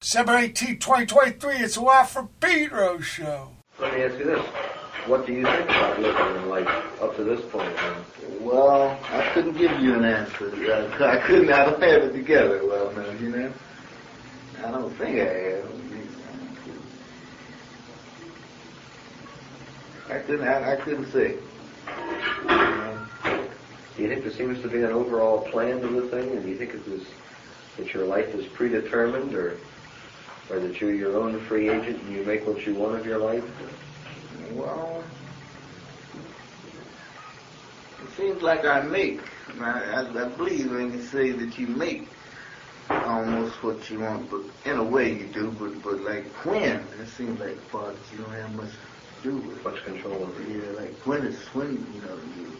December 18, 2023, it's a Watt from Pedro show. Let me ask you this. What do you think about living in life up to this point? Man? Well, I couldn't give you an answer. I, I couldn't. I don't have it together well enough, you know. I don't think I have. I couldn't. I, I couldn't say. Do you think there seems to be an overall plan to the thing, and do you think it was that your life is predetermined, or or that you're your own free agent and you make what you want of your life? Well, it seems like I make. I, I, I believe when you say that you make almost what you want, but in a way you do. But but like when, it seems like the part that you don't have much to do with. Much control over. Yeah, like when it's when you know you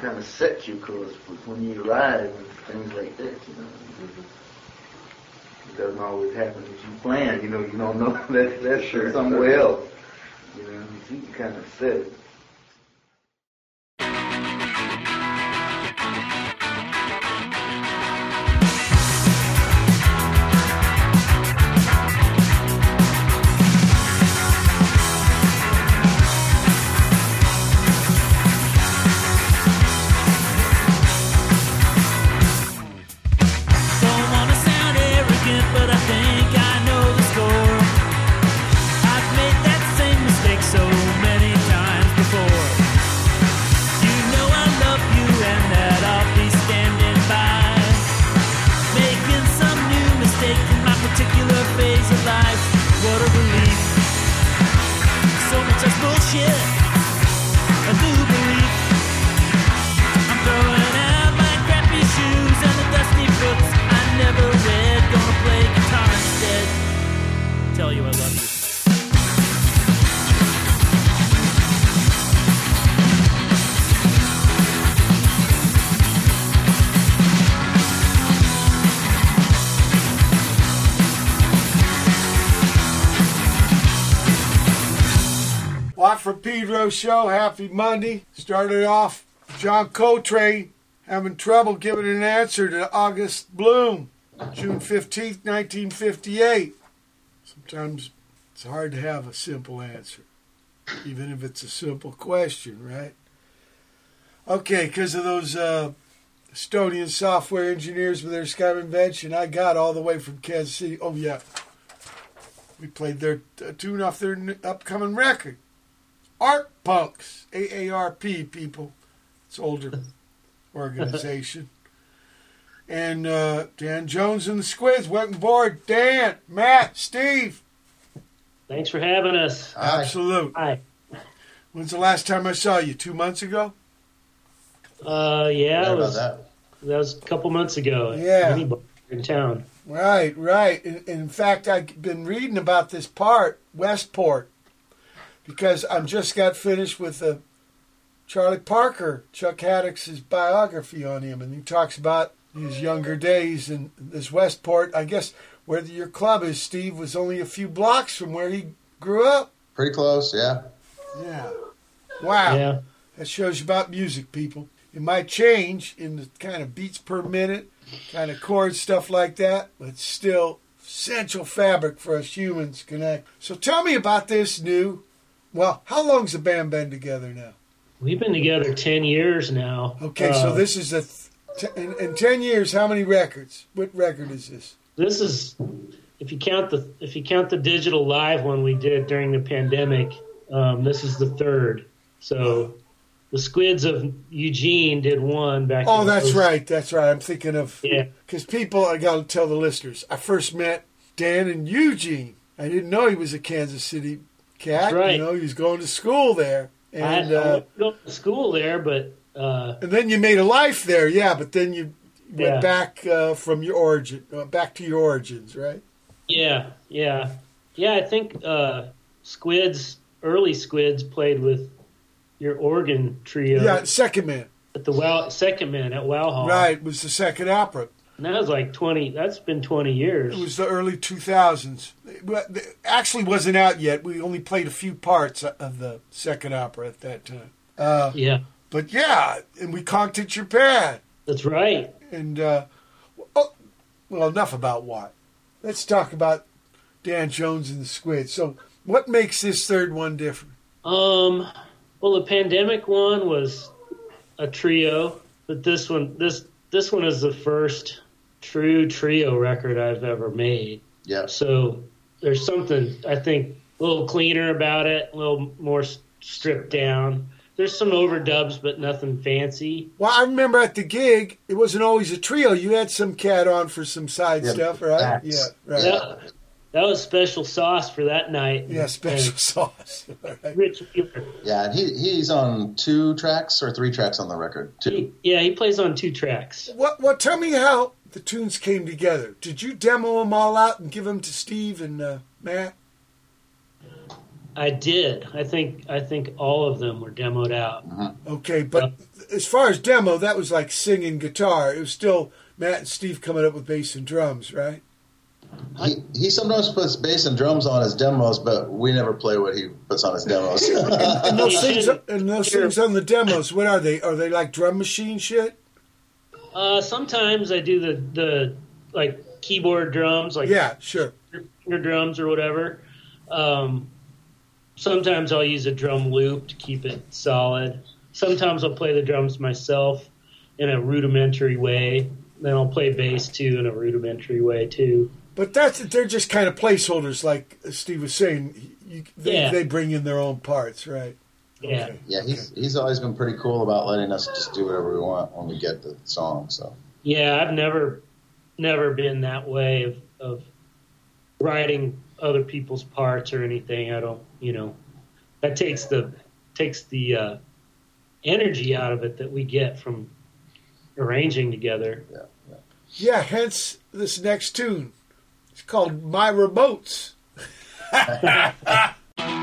kind of set your course, but when you arrive and things like that, you know. Mm-hmm. It doesn't always happen as you plan. You know, you don't know that that's Sure. somewhere else. You know, you can kind of set it. Tell you I love you. From Pedro show, happy Monday. Started off John Coltrane having trouble giving an answer to August Blume, June 15th, 1958. Sometimes it's hard to have a simple answer, even if it's a simple question, right? Okay, because of those uh, Estonian software engineers with their Skype invention, I got all the way from Kansas City. Oh, yeah. We played their uh, tune off their upcoming record. Art Punks, AARP people. It's older organization. and uh, Dan Jones and the Squids went on board. Dan, Matt, Steve. Thanks for having us. Absolute. Hi. When's the last time I saw you? Two months ago? Uh, yeah, it was, that. that was a couple months ago. Yeah. In town. Right, right. In, in fact, I've been reading about this part, Westport, because I'm just got finished with uh, Charlie Parker, Chuck Haddix's biography on him, and he talks about his younger days in this Westport. I guess where your club is, Steve, was only a few blocks from where he grew up. Pretty close, yeah. Yeah. Wow. Yeah. That shows you about music, people. It might change in the kind of beats per minute, kind of chords, stuff like that, but still essential fabric for us humans to connect. So tell me about this new. Well, how long's the band been together now? We've been together 10 years now. Okay, so Uh, this is a. Th- t- in, in ten years, how many records? What record is this? This is, if you count the if you count the digital live one we did during the pandemic, um, this is the third. So, the Squids of Eugene did one back. Oh, that's 06. right. That's right. I'm thinking of Yeah. because people. I got to tell the listeners. I first met Dan and Eugene. I didn't know he was a Kansas City cat. Right. You know, he was going to school there, and I uh, to go to school there, but uh, and then you made a life there. Yeah, but then you went Yeah. back uh, from your origin, uh, back to your origins, right? Yeah, yeah, yeah. I think uh, Squids, early Squids, played with your organ trio Yeah, Secondmen. at the Wow Secondmen at Wow Hall. Right, was the second opera. And that was like twenty. That's been twenty years. It was the early 2000s. It actually wasn't out yet. We only played a few parts of the second opera at that time. Uh, yeah, but yeah, and we conked at pad. that's right. And, uh, oh, well, enough about what. Let's talk about Dan Jones and the Squid. So, what makes this third one different? Um, well, the pandemic one was a trio, but this one, this this one is the first true trio record I've ever made. Yeah. So there's something I think a little cleaner about it, a little more stripped down. There's some overdubs, but nothing fancy. Well, I remember at the gig, it wasn't always a trio. You had some cat on for some side Yeah, stuff, right? Max. Yeah, right. Yeah. That, that was special sauce for that night. Yeah, special And sauce. All right. Rich Wheeler. Yeah, and he he's on two tracks or three tracks on the record. Two. He, yeah, he plays on two tracks. What? What? Tell me how the tunes came together. Did you demo them all out and give them to Steve and uh, Matt? I did. I think I think all of them were demoed out. Okay, but as far as demo, that was like singing guitar. It was still Matt and Steve coming up with bass and drums, right? He he sometimes puts bass and drums on his demos, but we never play what he puts on his demos. And those You things, and those Sure. things on the demos, what are they? Are they like drum machine shit? Uh, sometimes I do the the like keyboard drums, like Yeah, sure. finger drums or whatever. Um, sometimes I'll use a drum loop to keep it solid. Sometimes I'll play the drums myself in a rudimentary way. Then I'll play bass too in a rudimentary way too. But that's they're just kind of placeholders, like Steve was saying. You, they, Yeah. they bring in their own parts, right? Yeah. Okay. yeah, he's he's always been pretty cool about letting us just do whatever we want when we get the song. So Yeah, I've never never been that way of of writing other people's parts or anything. I don't, you know, that takes the takes the uh, energy out of it that we get from arranging together. Yeah. Yeah, hence this next tune. It's called My Remotes.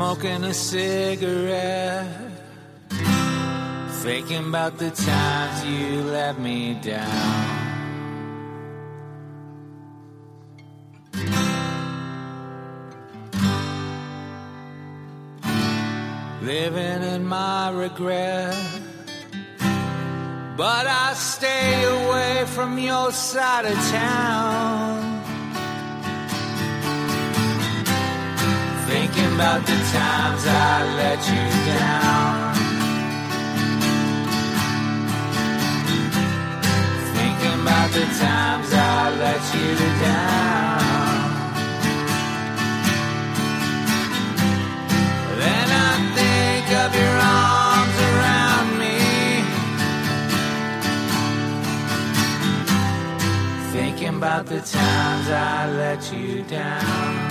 smoking a cigarette, thinking about the times you let me down. Living in my regret, but I stay away from your side of town. Times I let you down. Thinking about the times I let you down. Then I think of your arms around me. Thinking about the times I let you down.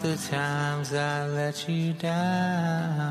The times I let you down.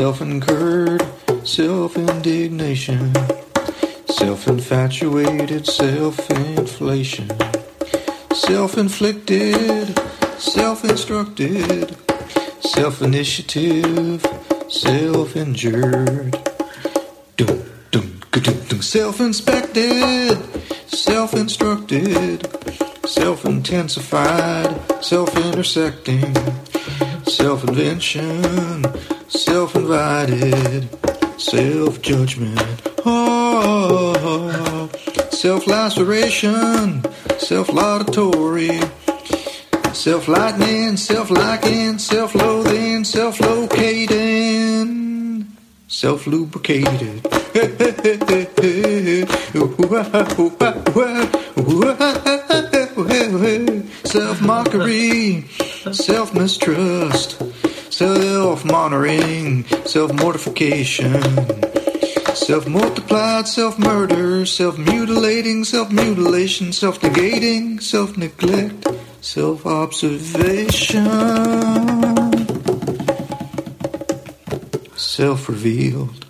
Self incurred, self indignation, self infatuated, self inflation, self inflicted, self instructed, self initiative, self injured. Self inspected, self instructed, self intensified, self intersecting, self invention, self invited, self judgment, oh, self laceration, self laudatory, self lightning, self liking, self loathing, self locating, self lubricated. Self mockery, self mistrust, self monitoring, self mortification, self multiplied, self murder, self mutilating, self mutilation, self negating, self neglect, self observation, self revealed.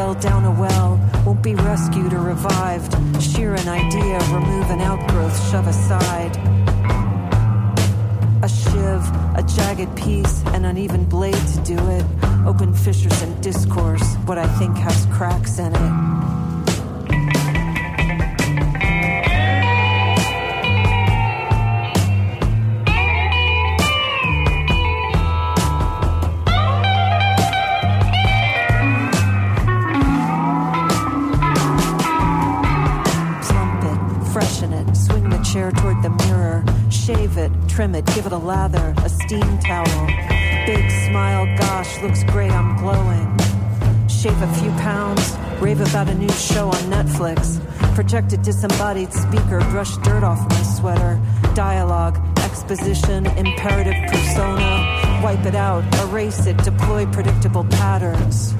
Fell down a well, won't be rescued or revived. Sheer an idea, remove an outgrowth, shove aside. A shiv, a jagged piece, an uneven blade to do it. Open fissures and discourse, what I think has cracks in it. trim it, give it a lather, a steam towel. Big smile, gosh, looks great, I'm glowing. Shave a few pounds, rave about a new show on Netflix. Project a disembodied speaker, brush dirt off my sweater. Dialogue, exposition, imperative persona. Wipe it out, erase it, deploy predictable patterns.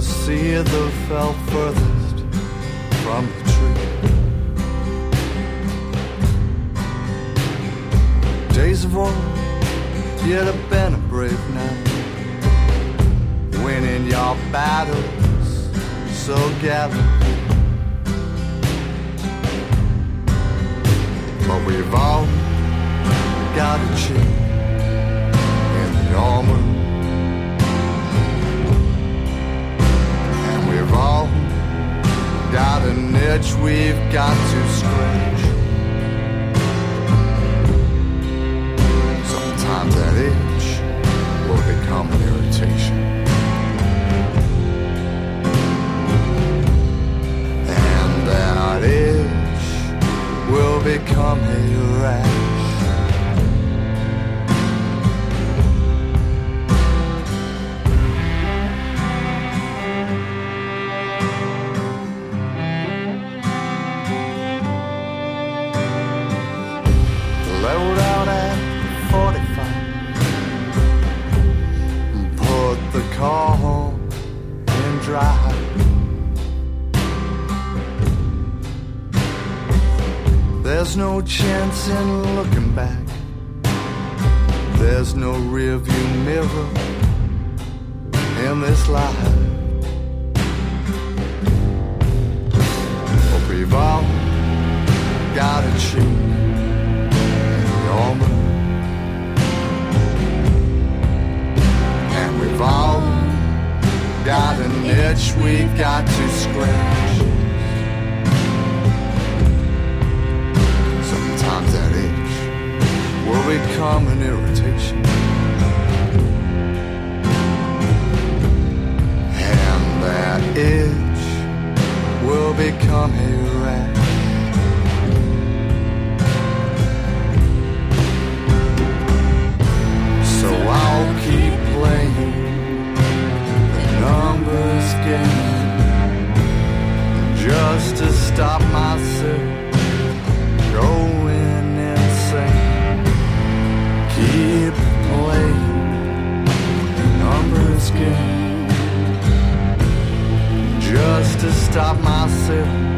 The seed that fell furthest from the tree. Days of old, you'd have been a brave man, winning your battles so gather. But we've all got a chink in the armor. All got an itch we've got to scratch. Sometimes that itch will become an irritation. And that itch will become a rash. The car drive. There's no chance in looking back. There's no rearview mirror in this life. But we've all got a chink got an itch we've got to scratch. Sometimes that itch will become an irritation. And that itch will become a just to stop myself going insane. Keep playing just to stop myself.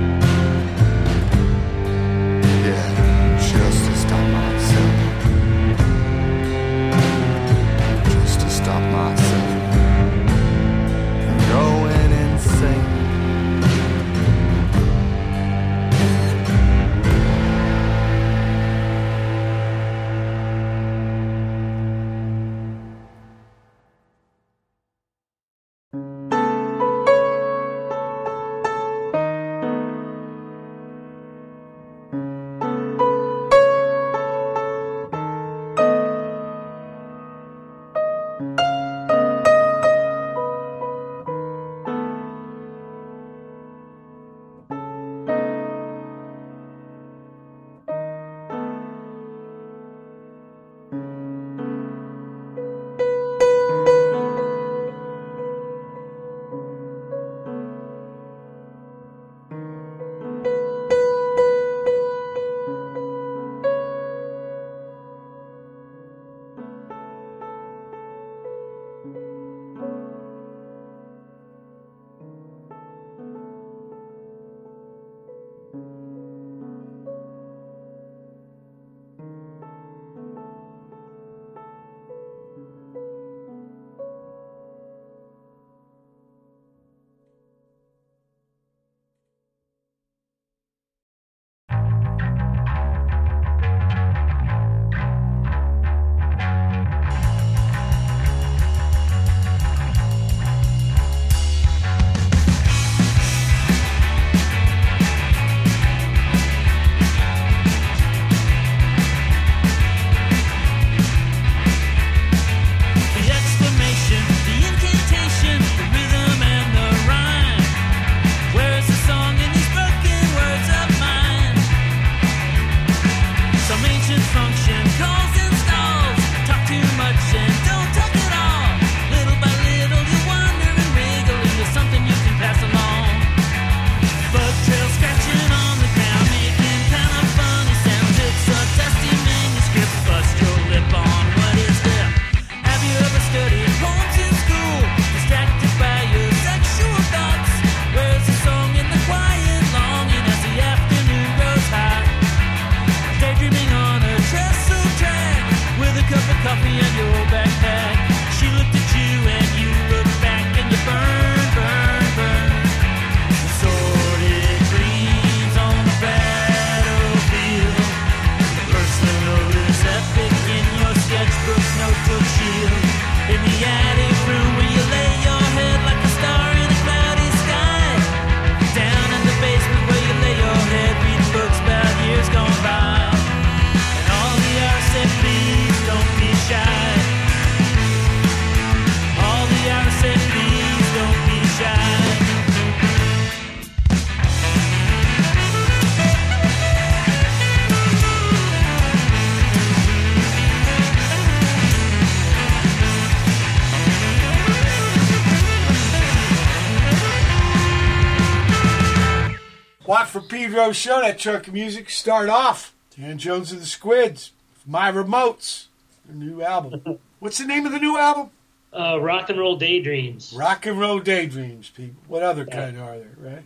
For Pedro show, that truck of music. Start off. Dan Jones and the Squids. My Remotes. Their new album. What's the name of the new album? Uh, rock and roll daydreams. Rock and Roll Daydreams, people. What other Yeah. kind are there, right?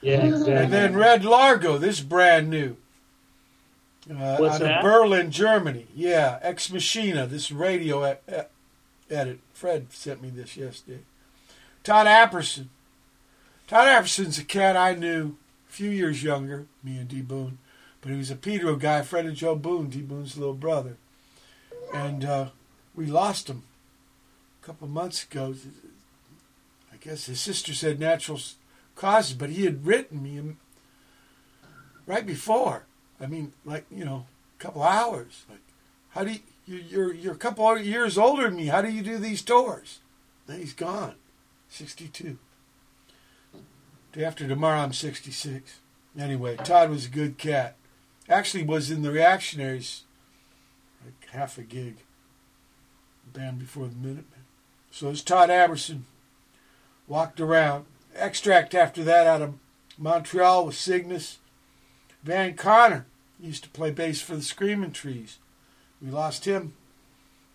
Yeah, exactly. And then Red Largo, this brand new. Uh, What's out that? of Berlin, Germany. Yeah, Ex Machina, this radio e- e- edit. Fred sent me this yesterday. Todd Apperson. Todd Apperson's a cat I knew few years younger, me and D. Boon, but he was a Pedro guy, friend of Joe Boon, D. Boon's little brother. And uh, we lost him a couple months ago. I guess his sister said natural causes, but he had written me right before. I mean, like you know, a couple hours. Like, how do you, you you're you're a couple years older than me? How do you do these tours? Then he's gone, sixty-two. After tomorrow, I'm sixty-six. Anyway, Todd was a good cat. Actually, was in the Reactionaries, like half a gig. Band before the Minutemen. So it's Todd Apperson. Walked around. Extract after that out of Montreal with Cygnus. Van Conner used to play bass for the Screaming Trees. We lost him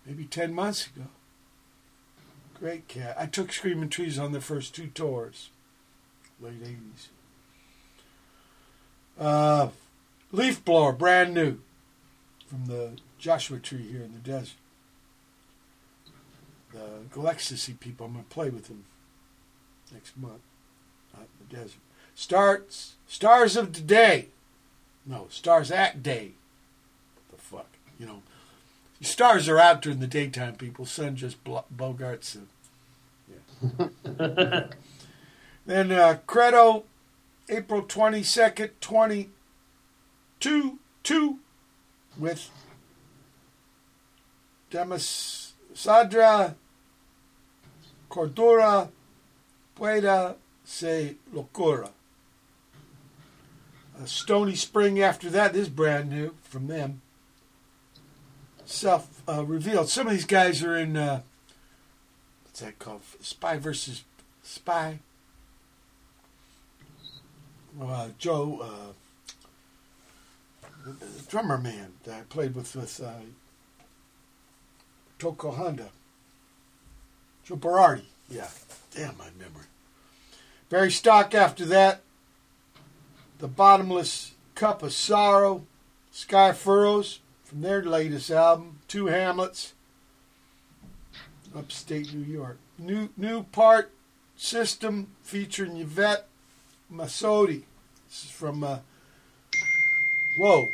maybe 10 months ago. Great cat. I took Screaming Trees on their first two tours, late 80s. Uh, leaf Blower, brand new, from the Joshua Tree here in the desert. The Galaxy people, I'm going to play with them next month out in the desert. Starts Stars of the day. No, Stars at Day. What the fuck? You know, stars are out during the daytime, people. Sun just blo- bogarts them. Yeah. then uh, Credo, April 22nd, 22, 2, with Demas Sadra, Cordura, Pueda, Se Locura. A Stoney Spring after that is brand new from them. Self uh, revealed. Some of these guys are in uh, what's that called? Spy versus Spy. Uh, Joe, uh, drummer man that I played with with uh, Toko Honda. Joe Berardi. Yeah, damn my memory. Barry Stock after that. The Bottomless Cup of Sorrow. Sky Furrows from their latest album. Two Hamlets. Upstate New York. New new part system featuring Yvette Massoudi. This is from uh, Whoa.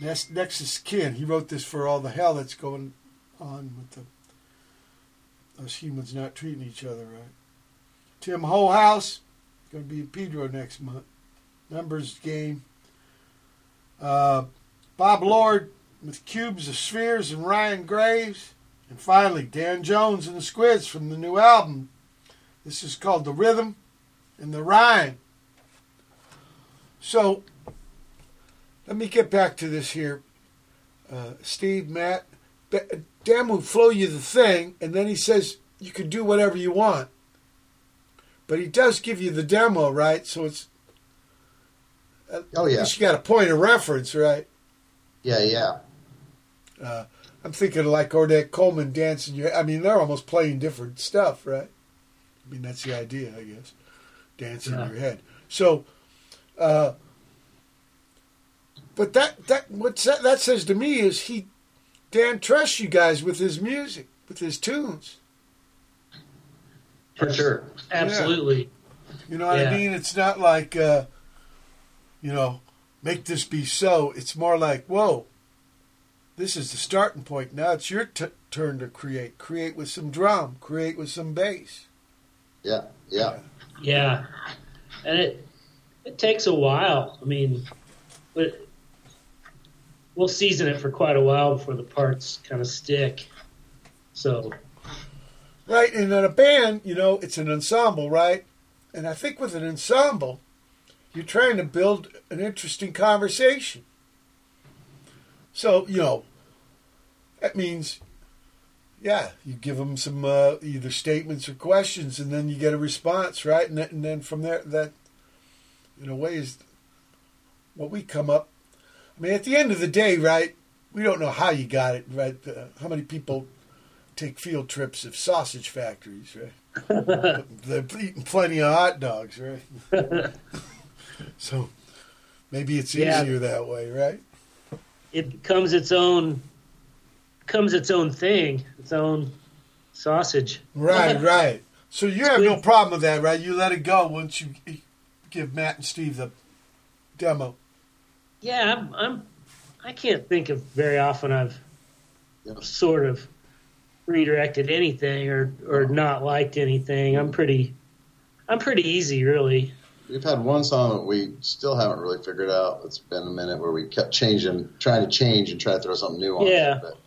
Next, Nexus Kin. He wrote this for all the hell that's going on with the us humans not treating each other right. Tim Holehouse, going to be in Pedro next month. Numbers game. Uh, Bob Lord with Cubes of Spheres and Ryan Graves. And finally, Dan Jones and the Squids from the new album. This is called The Rhythm and the Rhyme. So, let me get back to this here. Uh, Steve, Matt, Da- Dan will flow you the thing, and then he says you can do whatever you want. But he does give you the demo, right? So it's. Oh, yeah. At least you got a point of reference, right? Yeah, yeah. Uh, I'm thinking like Ornette Coleman dancing. Your, I mean, they're almost playing different stuff, right? I mean, that's the idea, I guess. Dancing Yeah. in your head. So, uh, but that that what that, that says to me is he, Dan trusts you guys with his music, with his tunes. For sure. Absolutely. You know what Yeah. I mean? It's not like, uh, you know, make this be so. It's more like, whoa, this is the starting point. Now it's your t- turn to create. Create with some drum. Create with some bass. Yeah, yeah. Yeah, and it it takes a while. I mean, but we'll season it for quite a while before the parts kind of stick. So Right, and in a band, you know, it's an ensemble, right? And I think with an ensemble, you're trying to build an interesting conversation. So, you know, that means, yeah, you give them some uh, either statements or questions, and then you get a response, right? And then, and then from there, that in a way, is what we come up. I mean, at the end of the day, right? We don't know how you got it, right? Uh, how many people take field trips of sausage factories, right? They're eating plenty of hot dogs, right? so maybe it's Yeah. easier that way, right? It becomes its own becomes its own thing, its own sausage. Right, right. So you have no problem with that, right? You let it go once you give Matt and Steve the demo. Yeah, I'm, I'm I can't think of very often I've sort of redirected anything or or not liked anything. I'm pretty I'm pretty easy really. We've had one song that we still haven't really figured out. It's been a minute where we kept changing, trying to change and try to throw something new on Yeah. it. But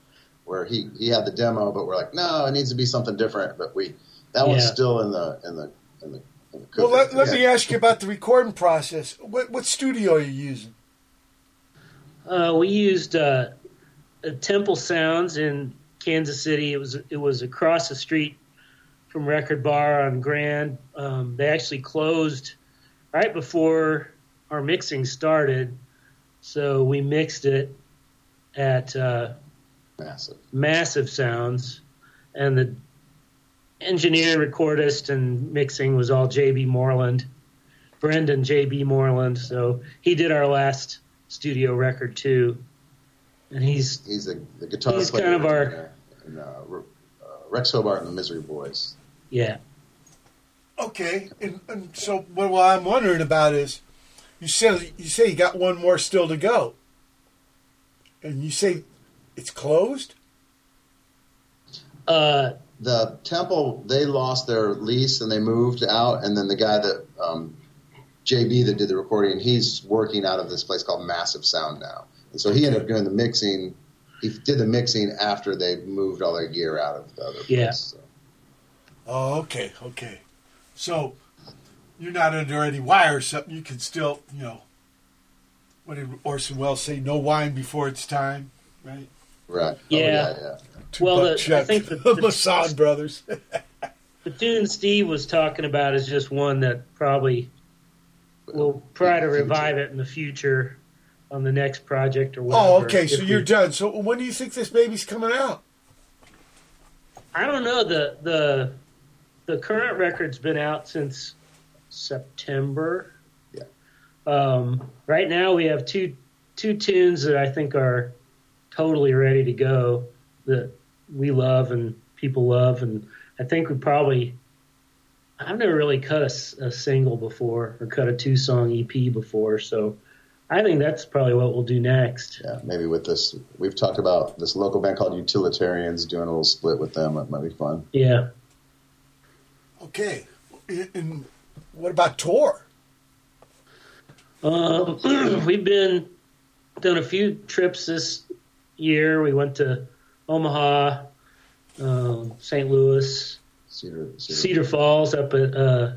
where he he had the demo, but we're like, no, it needs to be something different. But we that one's still in the in the in the. In the Well, let, let Yeah. me ask you about the recording process. What, what studio are you using? Uh, we used uh, a Temple Sounds in Kansas City. It was it was across the street from Record Bar on Grand. Um, they actually closed right before our mixing started, so we mixed it at uh, Massive. Massive Sounds, and the engineer, recordist, and mixing was all JB Moreland, Brendan JB Moreland. So he did our last studio record too, and he's He's the, the guitar He's player. kind of our- in, uh, in, uh, Re- uh, Rex Hobart and the Misery Boys. yeah. Okay, and, and so what, what I'm wondering about is, you say you say you got one more still to go, and you say it's closed. Uh, the temple they lost their lease and they moved out and then the guy that um, jb that did the recording he's working out of this place called massive sound now and so he ended up doing the mixing he did the mixing after they moved all their gear out of the other place Yeah. so. Oh, okay, okay. So you're not under any wire or something. You can still, you know, what did Orson Welles say? No wine before it's time, right? Right Yeah. oh, yeah yeah Well, the- Tupac I think the- Chuck, the- Masson brothers. the tune Steve was talking about is just one that probably we'll try to revive it in the future on the next project or whatever. oh, okay. So If you're we- done. So when do you think this baby's coming out? I don't know the the the current record's been out since September. Yeah. Um, right now we have two two tunes that I think are totally ready to go that we love and people love, and I think we probably I've never really cut a single before or cut a two song EP before, so I think that's probably what we'll do next. yeah maybe with this we've talked about this local band called utilitarians doing a little split with them it might be fun Yeah. Okay. And- And what about tour? Um, we've been done a few trips this year. We went to Omaha, um, St. Louis, cedar, cedar. Cedar Falls, up at uh,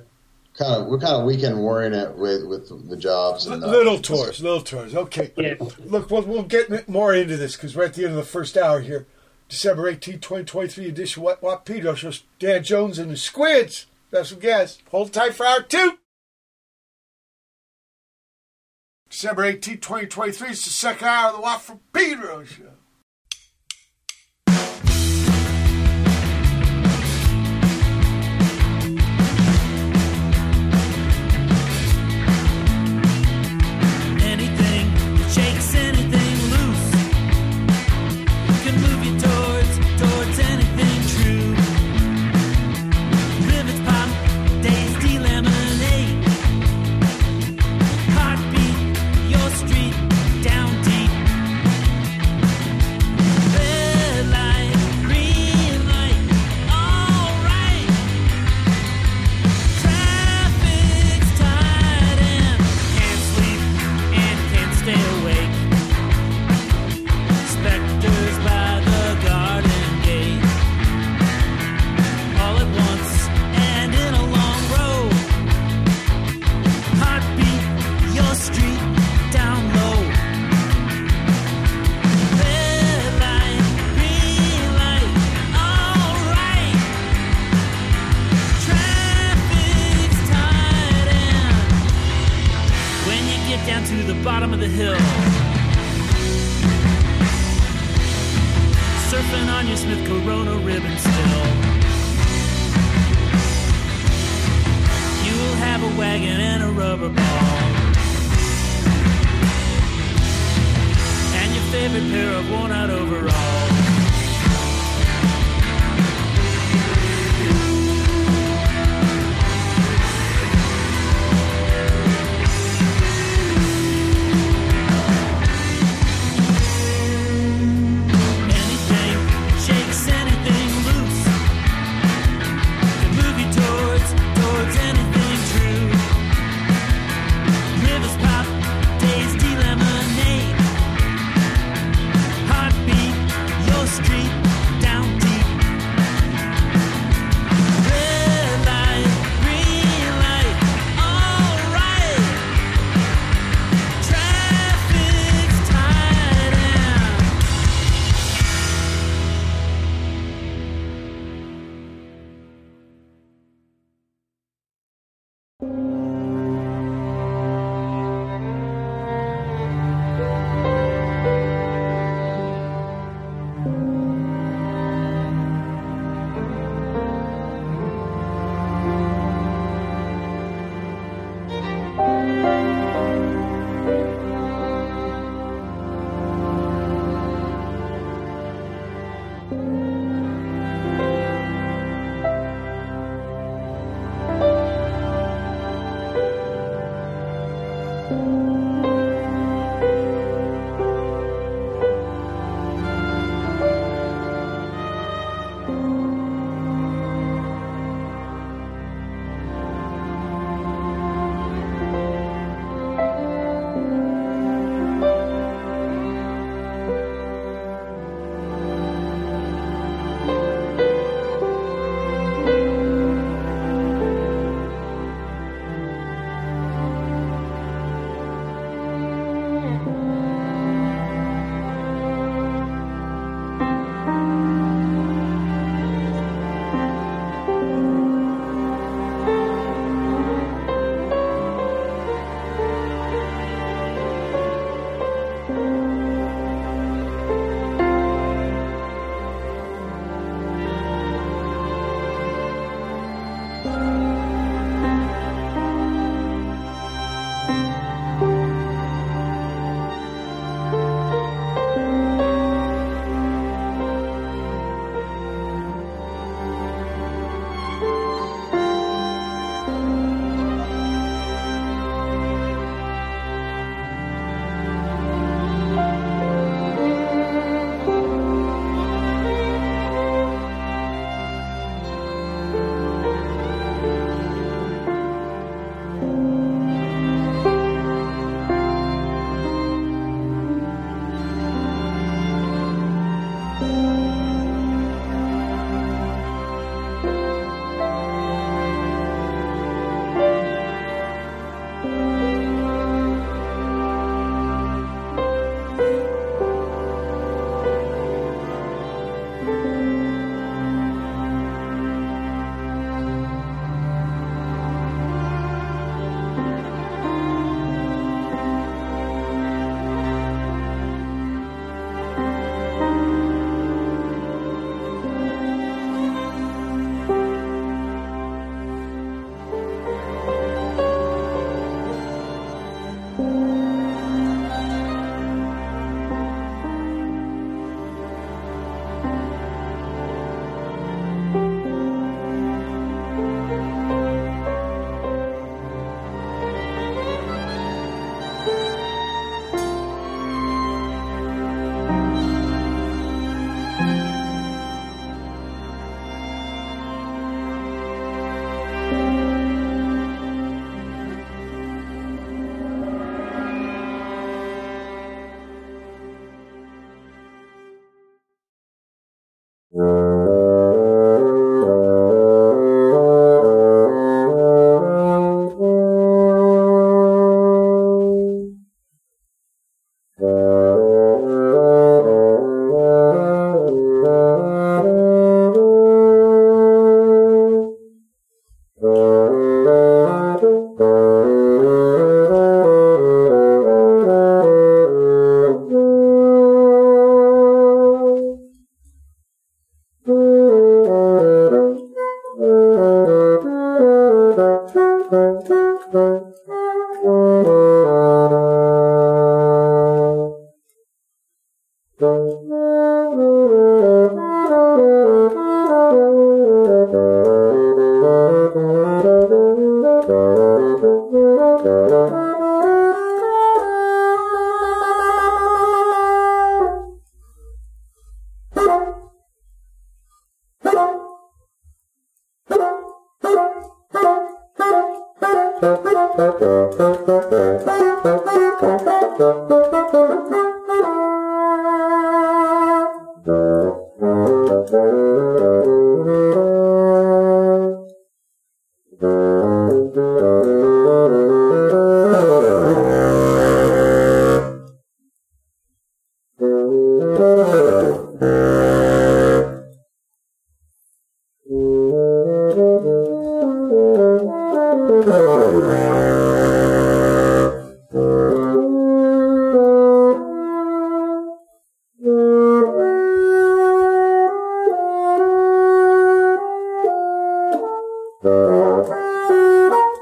kind of we're kind of weekend warring it with with the jobs and uh, little tours, little tours. Okay. Yeah. Look, we'll, we'll get more into this because we're at the end of the first hour here. December 18, 2023 edition What What Pedro shows Dan Jones and the Squids. Special guest. Hold tight for hour two. December 18, 2023 is the second hour of the Watt from Pedro show. Bottom of the hill. Surfing on your Smith Corona ribbon still. You'll have a wagon and a rubber ball. And your favorite pair of worn out overalls.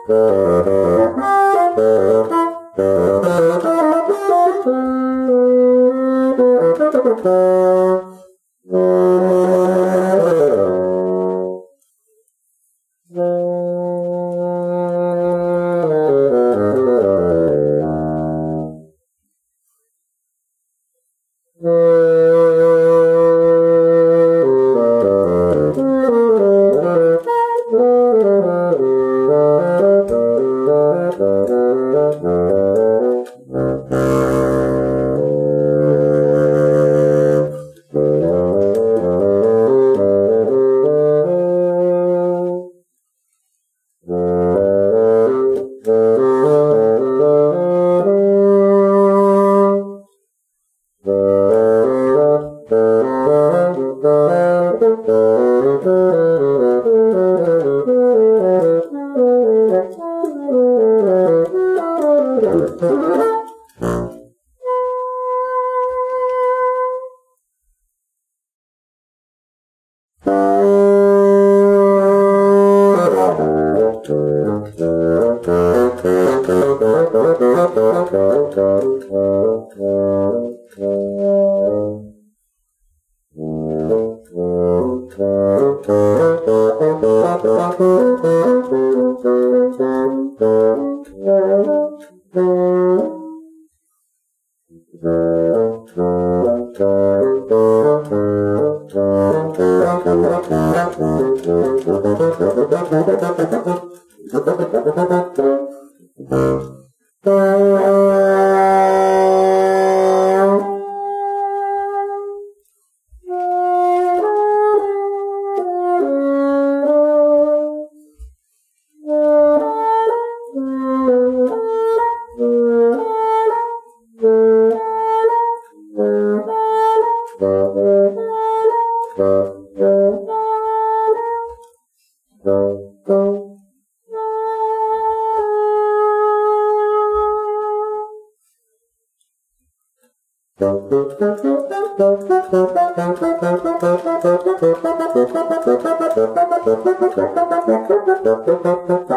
Thank you. Thank you.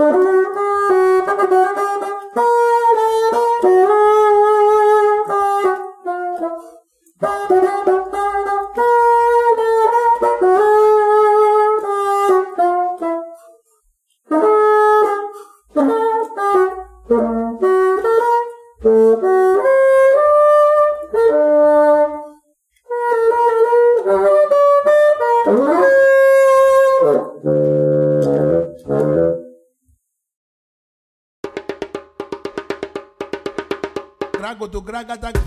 Thank you. do Gragada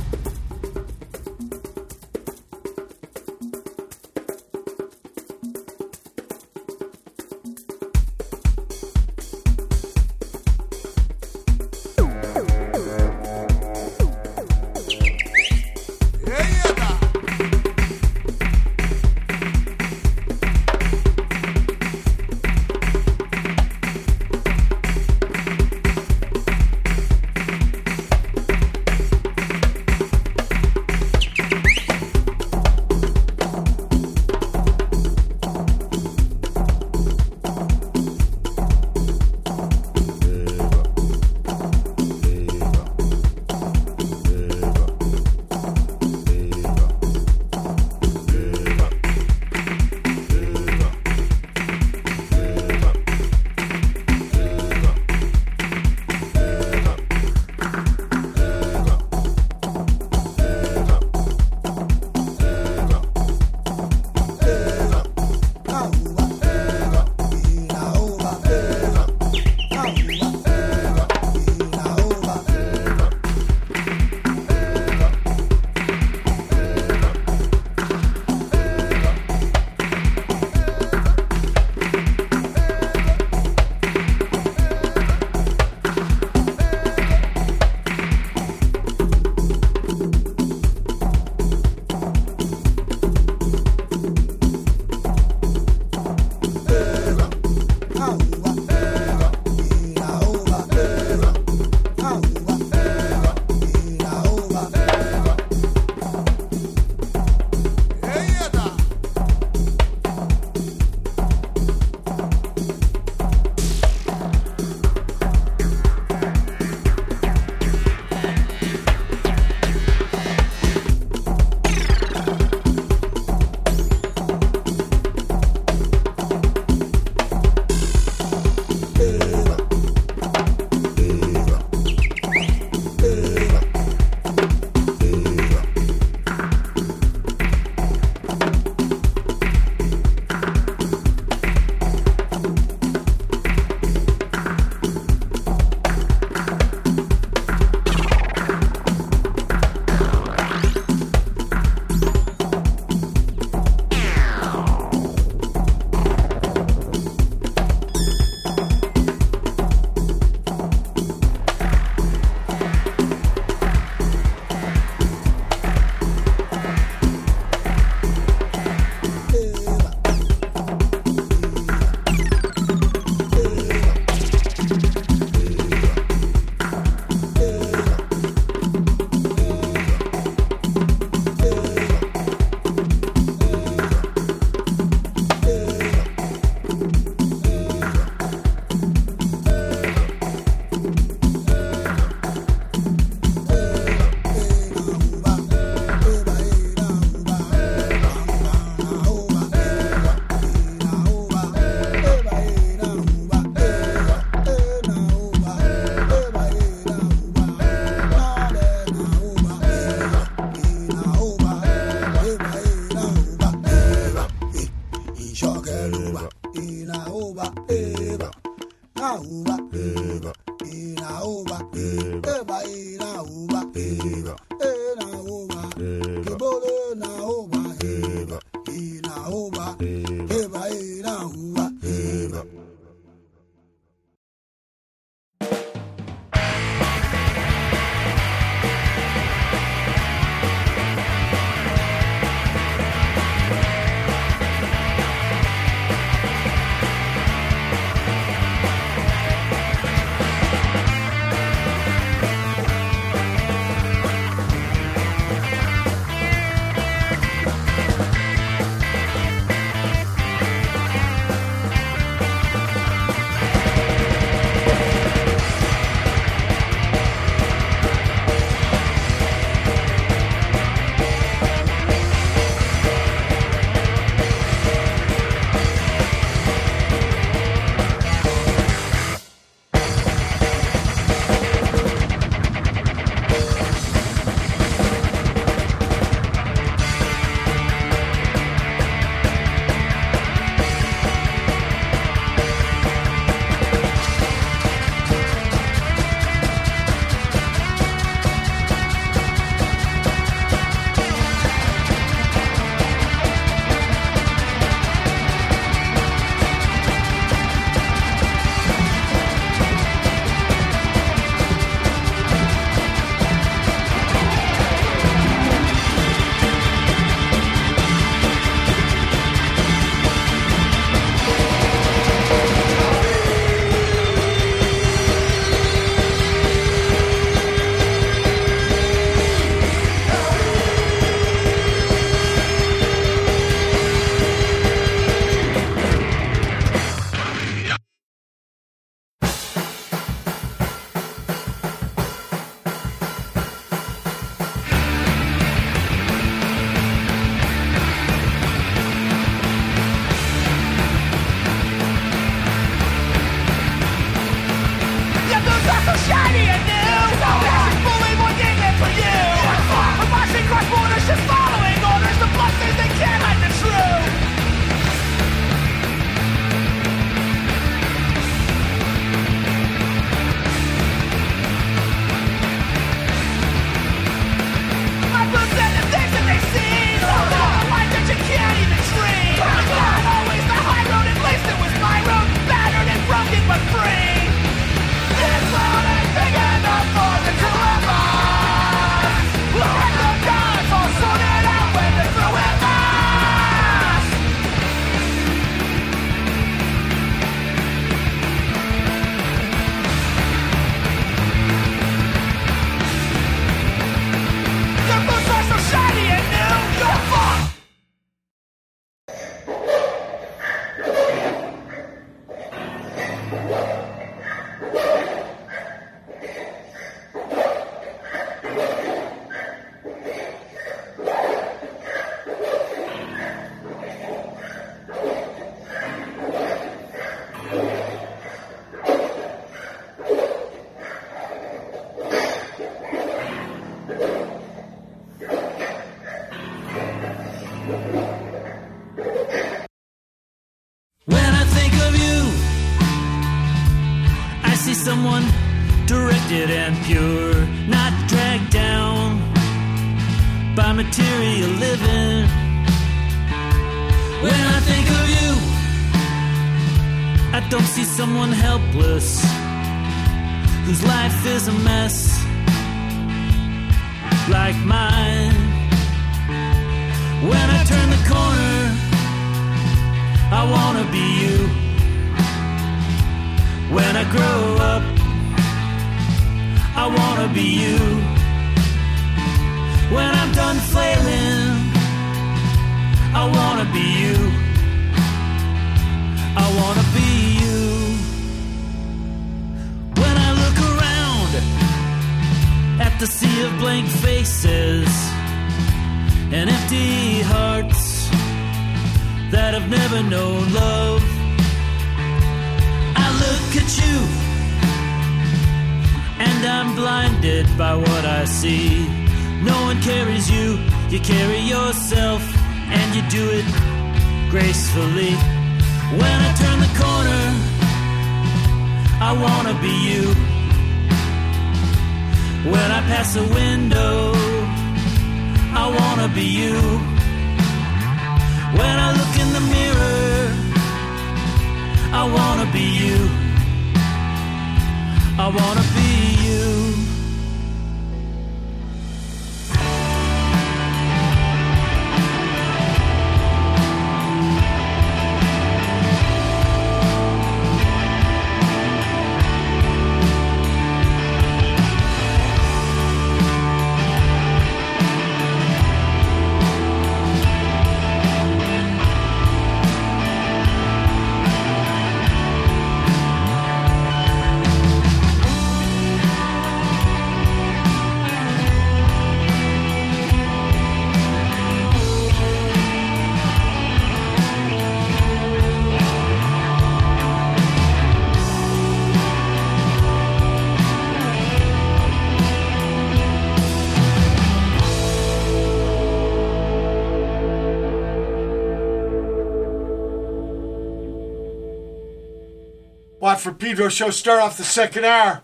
Watt from Pedro show start off the second hour.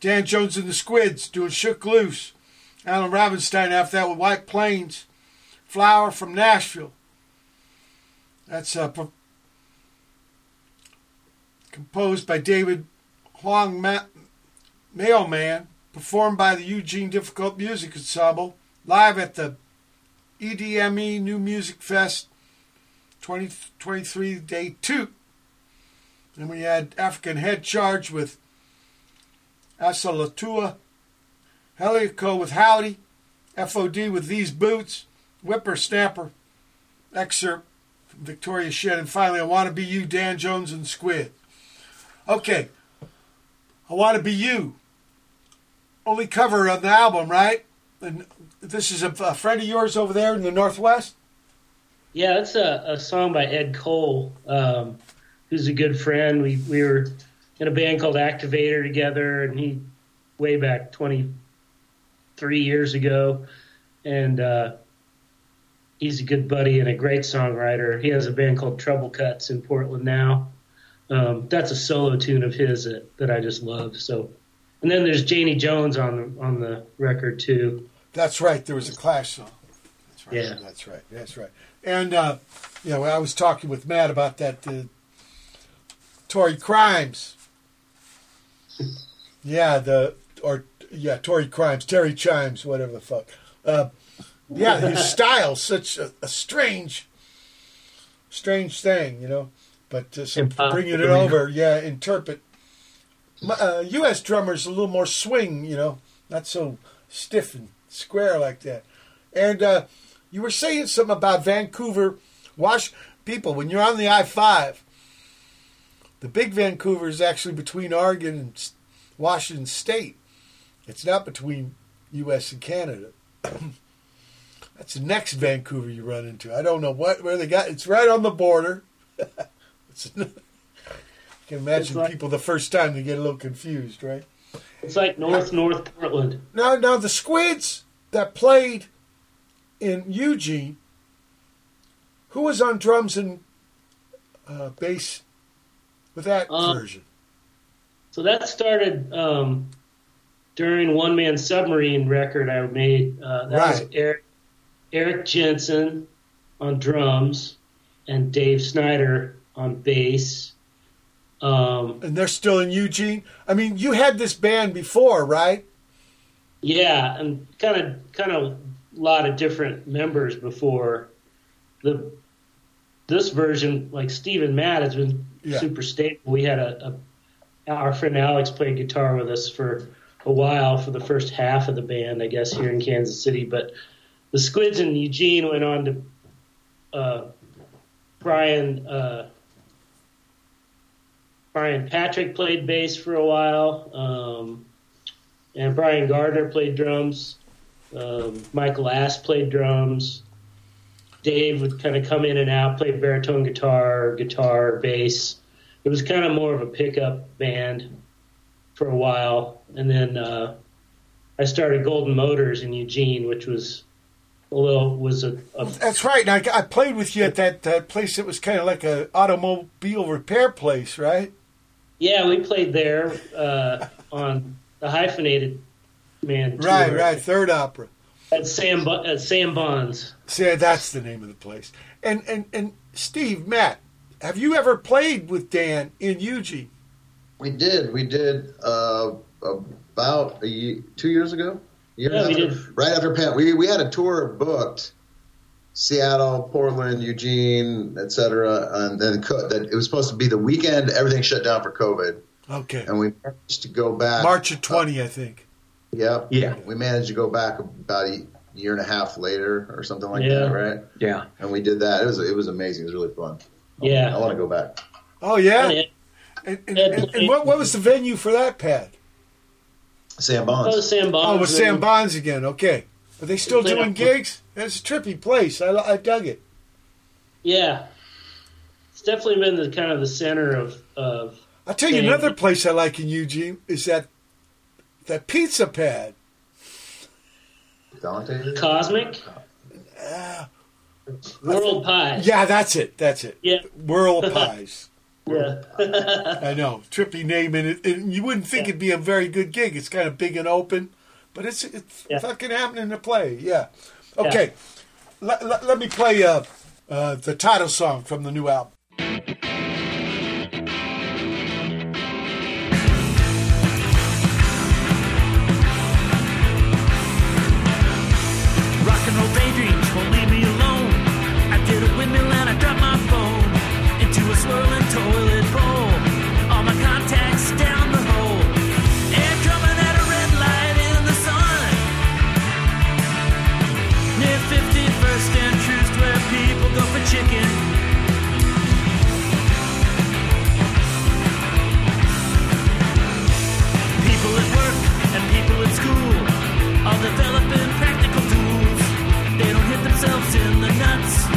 Dan Jones and the Squids doing Shook Loose. Allen Ravenstine after that with White Plains. Flower from Nashville. That's uh, pro- composed by David Huang Ma- Mailman, performed by the Eugene Difficult Music Ensemble, live at the EDME New Music Fest 2023 Day 2. Then we had African Head Charge with Asalatua, Hellco with Howdy, FOD with These Boots, Whippersnapper, excerpt from Victoria Shen, and finally I Want to Be You, Dan Jones and Squid. Okay, I Want to Be You. Only cover on the album, right? And this is a, a friend of yours over there in the Northwest? Yeah, it's a, a song by Ed Cole, um, who's a good friend. We we were in a band called Activator together, and he way back twenty three years ago, and uh, he's a good buddy and a great songwriter. He has a band called Trouble Cuts in Portland now. Um, that's a solo tune of his that, that I just love. So, and then there's Janie Jones on the on the record too. That's right. There was a Clash song. That's right. Yeah. That's right. That's right. And uh, you know, I was talking with Matt about that Tory Crimes. Yeah, the or yeah, Tory Crimes, Terry Chimes, whatever the fuck. Uh, yeah, his style's such a, a strange, strange thing, you know. But uh, so bringing it over, yeah, interpret. Uh, U.S. drummers a little more swing, you know, not so stiff and square like that. And uh, you were saying something about Vancouver, Wash people. When you're on the I five, the big Vancouver is actually between Oregon and Washington State. It's not between U.S. and Canada. That's the next Vancouver you run into. I don't know what where they got. It's right on the border. it's, you can imagine like- people the first time they get a little confused, right? It's like North North Portland. Now, now the Squids that played in Eugene Who was on drums and uh, bass with that Um, version? So that started um, during One Man Submarine record I made. Uh, that was Eric, Eric Jensen on drums and Dave Snyder on bass. Um, And they're still in Eugene. I mean, you had this band before, right? yeah, and kind of kind of a lot of different members before the this version. Like Stephen Matt has been Yeah. super stable. We had a, a our friend Alex played guitar with us for a while for the first half of the band, I guess, here in Kansas City. But the Squids and Eugene went on to uh, Brian. Uh, Brian Patrick played bass for a while, um, and Brian Gardner played drums. Um, Michael Ass played drums. Dave would kind of come in and out, play baritone guitar, guitar, bass. It was kind of more of a pickup band for a while, and then uh, I started Golden Motors in Eugene, which was a little was a, a That's right. And I, I played with you at that, that place that was kind of like a automobile repair place, right? yeah. We played there uh, on the hyphenated man tour Right, right. Third opera. At Sam Bu- at Sam Bonds. See, that's the name of the place. And and and Steve, Matt, have you ever played with Dan in Eugene? We did. We did uh, about a ye two years ago. Year Yeah, and a we half ago. Right after Pan, we we had a tour booked. Seattle, Portland, Eugene, etc. And then co- that it was supposed to be the weekend. Everything shut down for COVID, Okay. and we managed to go back. March of 20, I think. Yep. Yeah. We managed to go back about a year and a half later, or something like Yeah. that, right? Yeah. And we did that. It was it was amazing. It was really fun. Yeah. I want to go back. Oh, yeah? Oh, yeah. And, and, and, and what, what was the venue for that pad? Sam Bonds. Oh, Bonds. Sam Bonds. Oh, it was Sam Bonds again. Okay. Are they still Played doing gigs? That's a trippy place. I, I dug it. Yeah, it's definitely been the kind of the center of of. I'll tell you Thank another place I like in Eugene is that that pizza pad. Dante. Cosmic World Pie. Yeah, that's it. That's it. Yeah. World Pies. Yeah. I know. Trippy name, and, it, and you wouldn't think it'd be a very good gig. It's kind of big and open, but it's it's Yeah. fucking happening to play. Yeah. Okay. Let, let, let me play uh, uh, the title song from the new album. In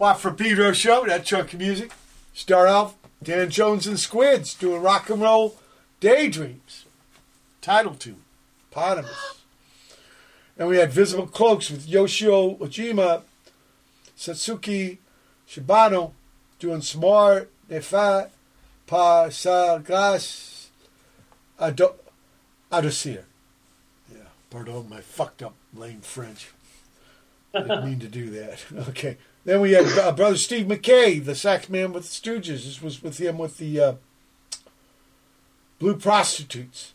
Watt from Pedro show, that chunk of music. Start off Dan Jones and Squids doing rock and roll daydreams. Title tune, Potamus. And we had Visible Cloaks with Yoshio Ojima, Satsuki Shibano doing Smart Nefa Par Sa Glace Ado- Adosir. Yeah, pardon my fucked up lame French. I didn't mean to do that. Okay. Then we had uh, brother Steve Mackay, the sax man with the Stooges. This was with him with the uh, Blue Prostitutes,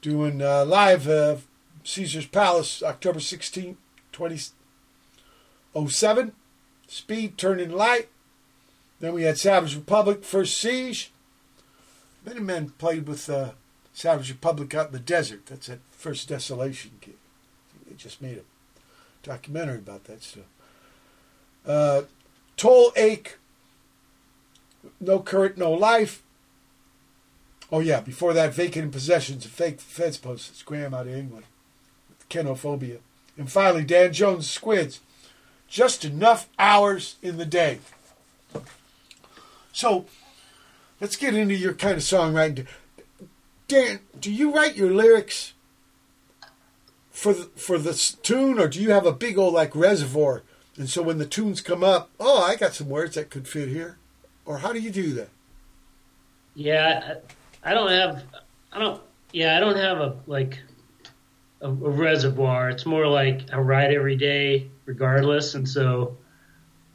doing uh, live uh, Seizures Palace, October 16, 2007. Speed, Turning Light. Then we had Savage Republic, First Siege. Many men played with uh, Savage Republic out in the desert. That's that First Desolation kid. They just made a documentary about that stuff. Uh, Tole-Ache, No Current, No Life. Oh, yeah, before that, Vacant Possessions, fake fence posts, Graham out of England. Kenophobia. And finally, Dan Jones, Squids. Just enough hours in the day. So, let's get into your kind of songwriting. Dan, do you write your lyrics for the, for the tune, or do you have a big old like reservoir? And so when the tunes come up, oh, I got some words that could fit here. Or how do you do that? Yeah, I, don't have, I don't, yeah, I don't have a like a, a reservoir. It's more like I write every day, regardless. And so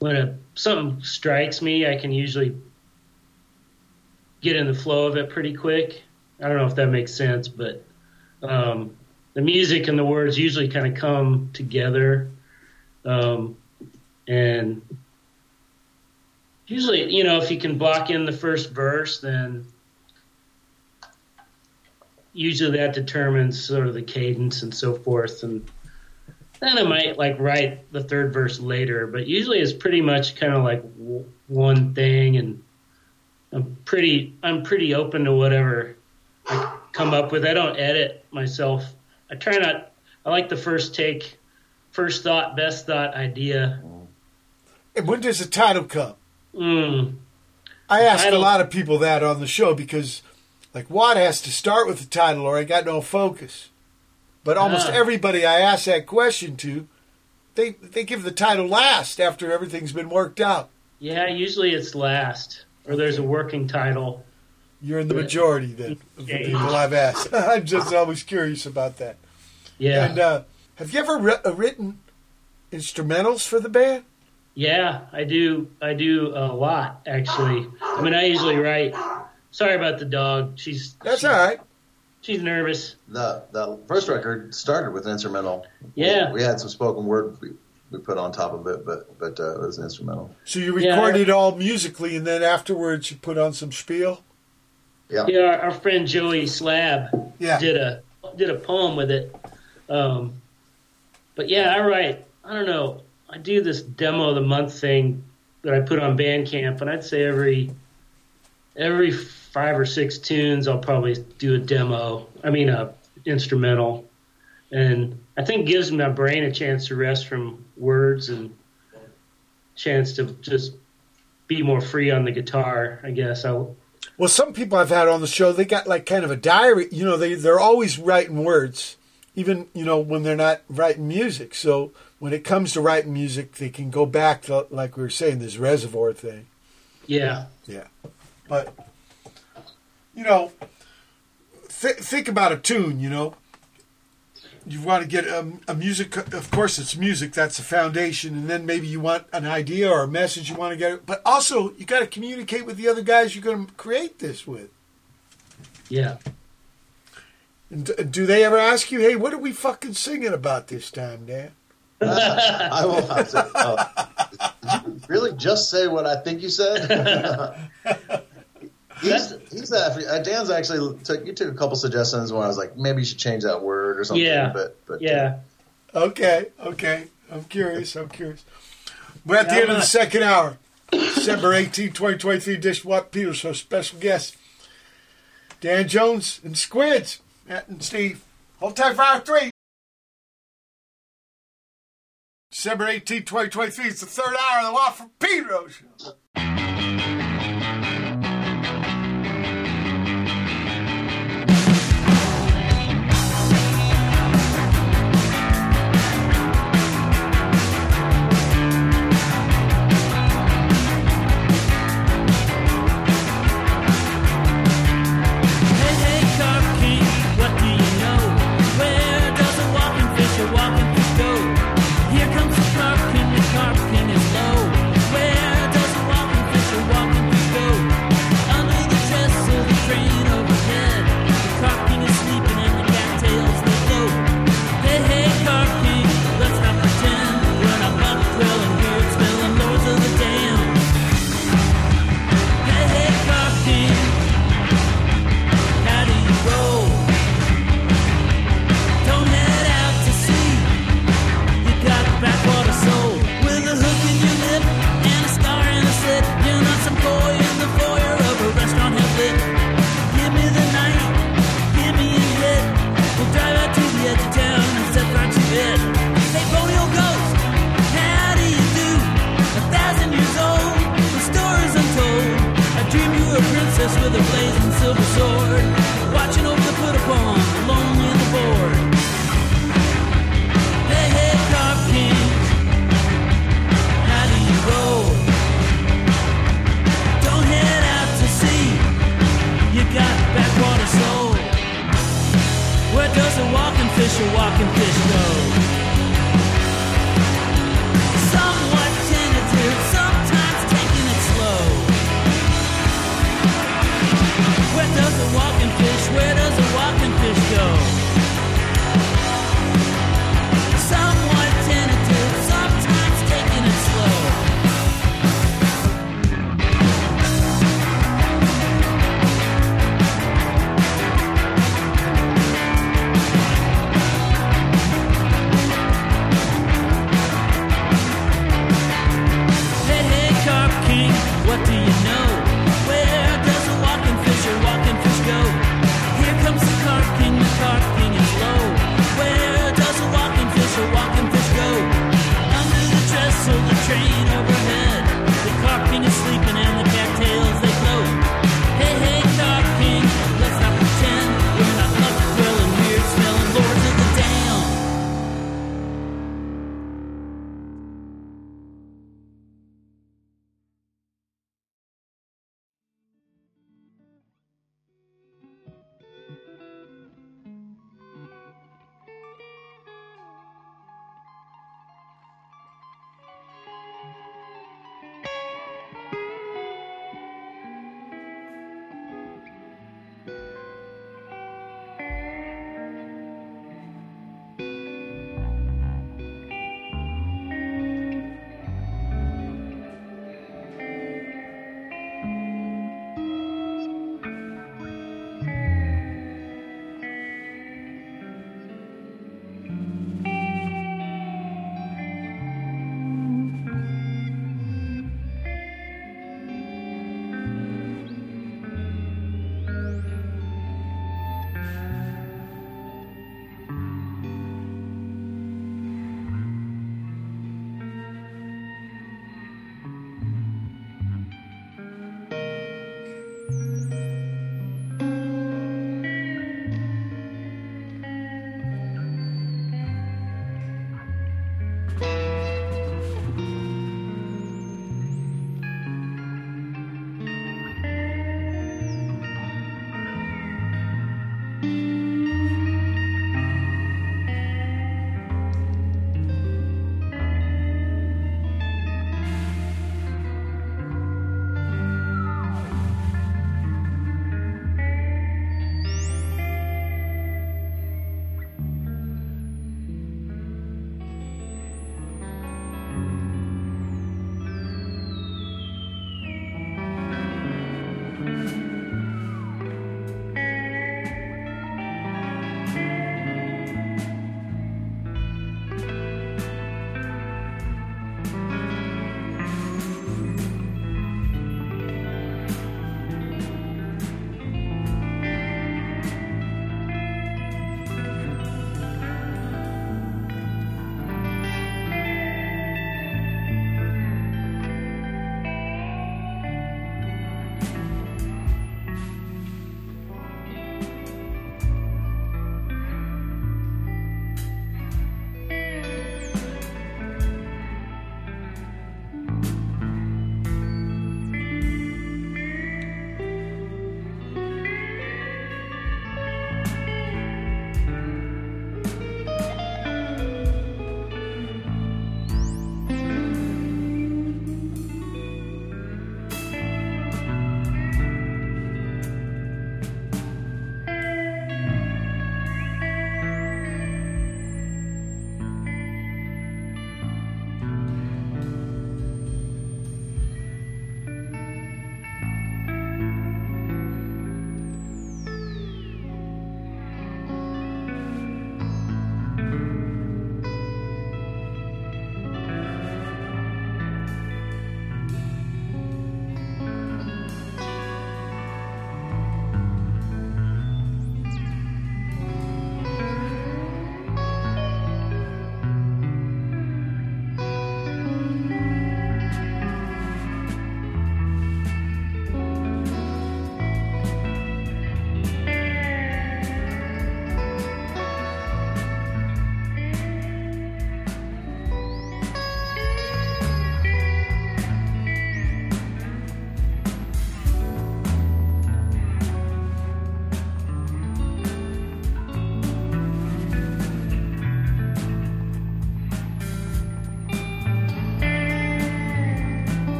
when a, something strikes me, I can usually get in the flow of it pretty quick. I don't know if that makes sense, but um, the music and the words usually kind of come together. Um, and usually, you know, if you can block in the first verse, then usually that determines sort of the cadence and so forth. And then I might like write the third verse later, but usually it's pretty much kind of like w- one thing. And I'm pretty, I'm pretty open to whatever I come up with. I don't edit myself. I try not. I like the first take, first thought, best thought idea. When does the title come? Mm. I asked a lot of people that on the show because, like, Watt has to start with the title or I got no focus. But almost Ah. everybody I ask that question to, they they give the title last after everything's been worked out. Yeah, usually it's last, or there's a working title. You're in the majority then of the people I've asked. I'm just always curious about that. Yeah, And uh, have you ever ri- uh, written instrumentals for the band? Yeah, I do. I do a lot actually. I mean, I usually write. Sorry about the dog. She's That's she's, all right. She's nervous. The the first record started with an instrumental. Yeah. we, we had some spoken word we, we put on top of it, but but uh, it was instrumental. So you Yeah. recorded all musically, and then afterwards you put on some spiel. Yeah, Yeah, our, our friend Joey Slab Yeah. did a did a poem with it. Um, but yeah, I write. I don't know. I do this demo of the month thing that I put on Bandcamp, and I'd say every every five or six tunes, I'll probably do a demo. I mean, a instrumental, and I think gives my brain a chance to rest from words and chance to just be more free on the guitar. I guess I Well, some people I've had on the show, they got like kind of a diary. You know, they they're always writing words, even you know when they're not writing music. So when it comes to writing music, they can go back to like we were saying this reservoir thing. yeah. Yeah, but you know, th- think about a tune. You know, you want to get a, a music. Of course, it's music. That's the foundation, and then maybe you want an idea or a message you want to get. But also, you got to communicate with the other guys you're going to create this with. Yeah. And do they ever ask you, "Hey, what are we fucking singing about this time, Dan?" I will have to. Uh, did you really just say what I think you said? he's, he's actually, uh, Dan's actually took you took a couple suggestions when I was like maybe you should change that word or something. Yeah. but but Yeah. Okay, okay. I'm curious. I'm curious. We're at the Yeah, end of the not- second hour. December 18, 2023, Dish Watt Pedro Show. Special guests Dan Jones and Squids. Matt and Steve. Hold tight for hour three. December 18, 2023. It's the third hour of the Watt from Pedro Show. goddess with a blazing silver sword, watching over the put upon, lonely and bored. Hey, hey, Carp King, how do you go? Don't head out to sea, you got backwater soul. Where does a walking fish a walking fish go? does a walking fish? Where does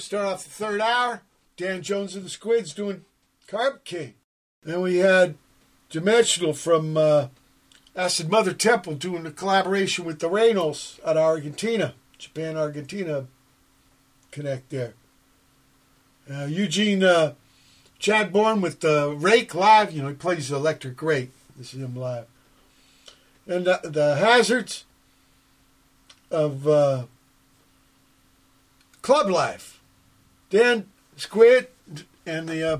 Start off the third hour. Dan Jones of the Squids doing Carp King. Then we had Dimensional from uh, Acid Mother Temple doing a collaboration with the Reynols out of Argentina. Japan, Argentina connect there. Uh, Eugene uh, Chadbourne with the Rake live. You know, he plays the electric rake. This is him live. And uh, the Hazards of uh, Club Life. Dan Squid and the uh,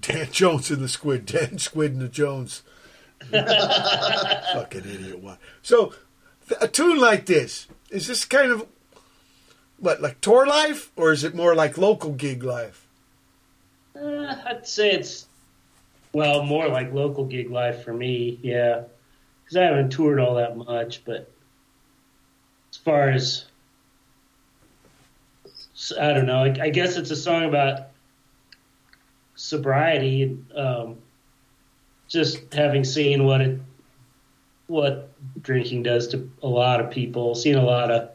Dan Jones and the Squid. Dan Squid and the Jones. Fucking idiot. Why? So a tune like this is this kind of what like tour life or is it more like local gig life? Uh, I'd say it's well more like local gig life for me. Yeah, because I haven't toured all that much. But as far as I don't know, I, I guess it's a song about sobriety and um, just having seen what it what drinking does to a lot of people. Seen a lot of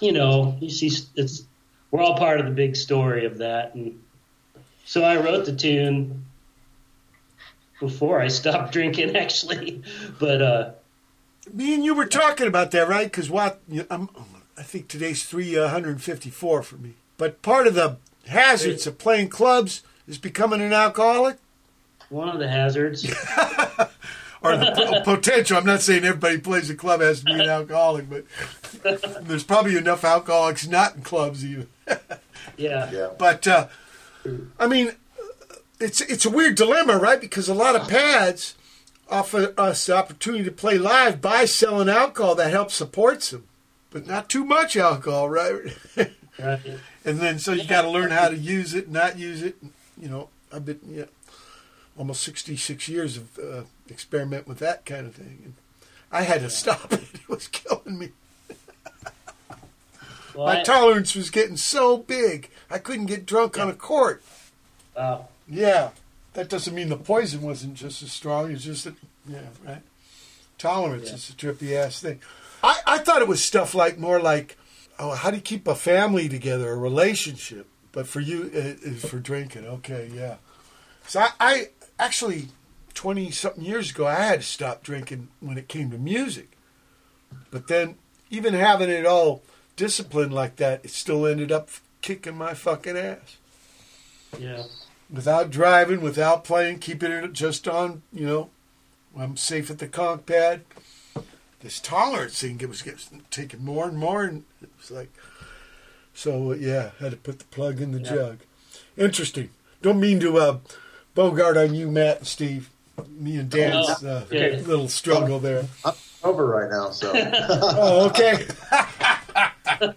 you know you see it's we're all part of the big story of that and so I wrote the tune before I stopped drinking, actually. But uh, Me and you were talking about that, right? Because what I'm, I think today's three hundred fifty four for me. But part of the hazards of playing clubs is becoming an alcoholic. one of the hazards, or the p- potential. I'm not saying everybody plays a club has to be an alcoholic, but there's probably enough alcoholics not in clubs even. yeah, Yeah. But uh, I mean, it's it's a weird dilemma, right? Because a lot of pads offer us the opportunity to play live by selling alcohol that helps supports them, but not too much alcohol, right? right. And then so you got to learn how to use it, not use it. You know, I've been yeah, almost 66 years of uh, experiment with that kind of thing, and I had to stop it. It was killing me. Well, My I- tolerance was getting so big, I couldn't get drunk on a court. wow. Yeah, that doesn't mean the poison wasn't just as strong. It's just that, yeah, right. Tolerance Yeah. is a trippy ass thing. I, I thought it was stuff like more like, Oh, how do you keep a family together, a relationship? But for you, it is for drinking. Okay, yeah. So I, I actually, twenty something years ago, I had to stop drinking when it came to music. But then, even having it all disciplined like that, it still ended up kicking my fucking ass yeah, without driving, without playing, keeping it just on, you know, I'm safe at the conch pad. This tolerance thing was getting taken more and more, and it was like, so yeah, had to put the plug in the Yeah. jug. Interesting. Don't mean to uh, bogart on you, Matt and Steve. Me and Dan's uh, Okay. little struggle there. I'm over right now, so Oh, okay.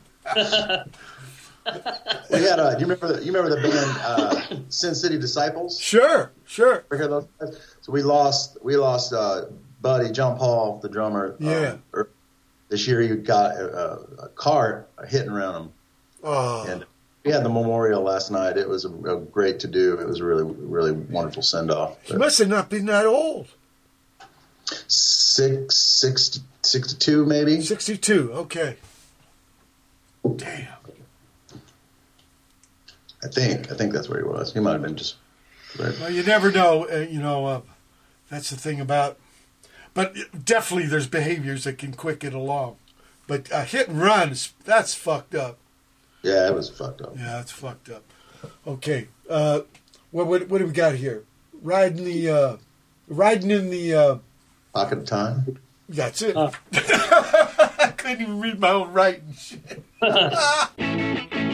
we had. Uh, do you remember? The, you remember the band uh, Sin City Disciples? Sure, sure. Ever hear those guys? So we lost. We lost uh, Buddy John Paul, the drummer. um, Yeah. er- this year he got a, a car hitting around him, Oh, and we had the memorial last night. It was a, a great to do. It was a really, really wonderful send off. he must have not been that old. Six, six, sixty-two, maybe. 62, okay. Damn. I think. I think that's where he was. He might have been just. Well, you never know. Uh, you know, uh, that's the thing about. But definitely, there's behaviors that can quick it along. But a hit and run, that's fucked up. Yeah, it was fucked up. Yeah, that's fucked up. Okay, uh, what, what what do we got here? Riding the uh, riding in the. Uh, Pocket of time. that's it. Uh. I couldn't even read my own writing. Shit.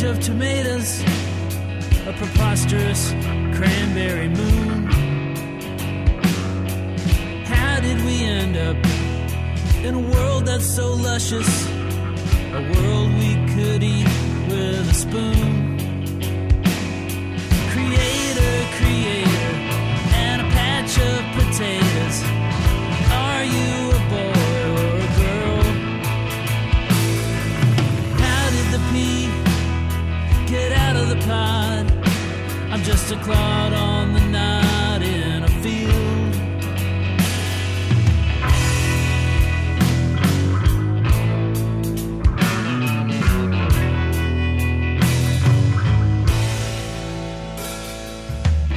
cage of tomatoes, a preposterous cranberry moon. How did we end up in a world that's so luscious? A world we could eat with a spoon. A cloud on the night in a field.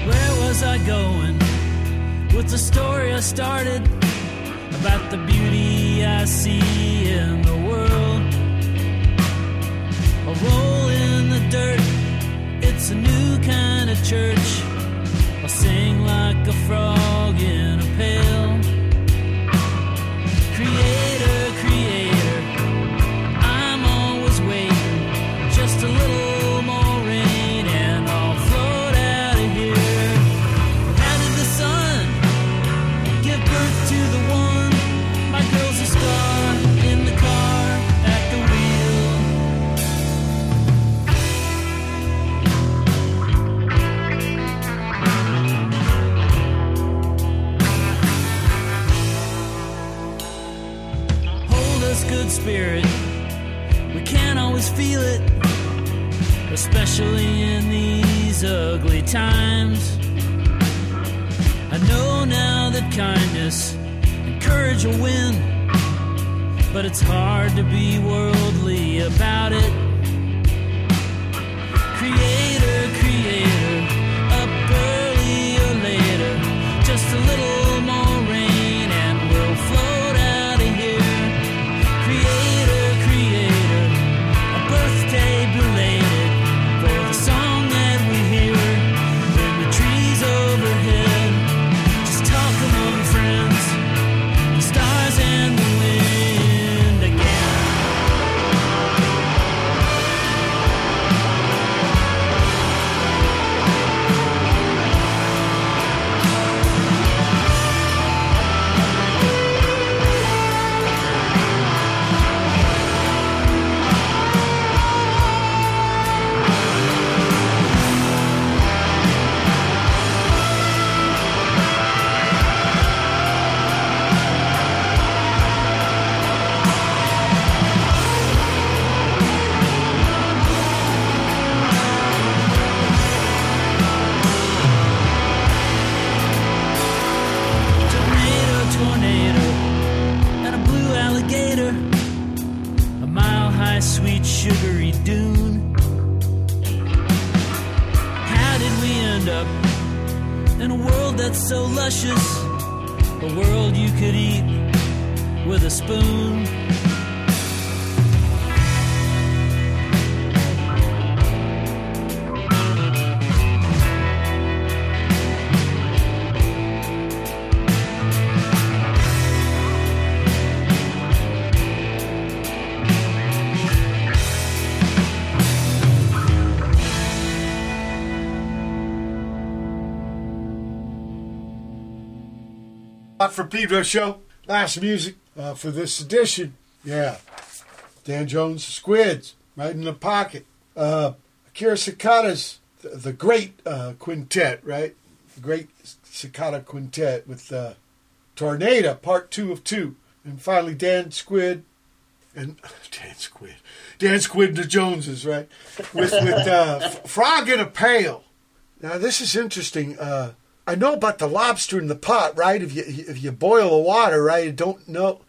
Where was I going? With the story I started? About the beauty I see church. I'll sing like a frog for Pedro show. Last music uh, for this edition. Yeah. Dan Jones, Squids, right in the pocket. Uh, Akira Sakata's the, the great uh, quintet, right? The great Sakata quintet with uh, Tornado, part two of two. And finally, Dan Squid and Dan Squid. Dan Squid and the Joneses, right? With, with uh, Frog in a Pail. Now, this is interesting. Uh, I know about the lobster in the pot, right? If you if you boil the water, right, you don't know.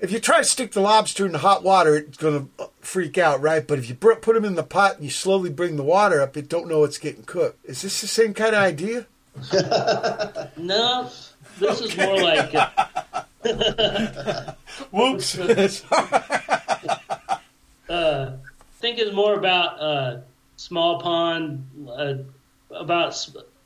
If you try to stick the lobster in the hot water, it's going to freak out, right? But if you put them in the pot and you slowly bring the water up, it don't know it's getting cooked. Is this the same kind of idea? No, this is more like uh, Whoops. uh, think it's more about uh, small pond, uh, about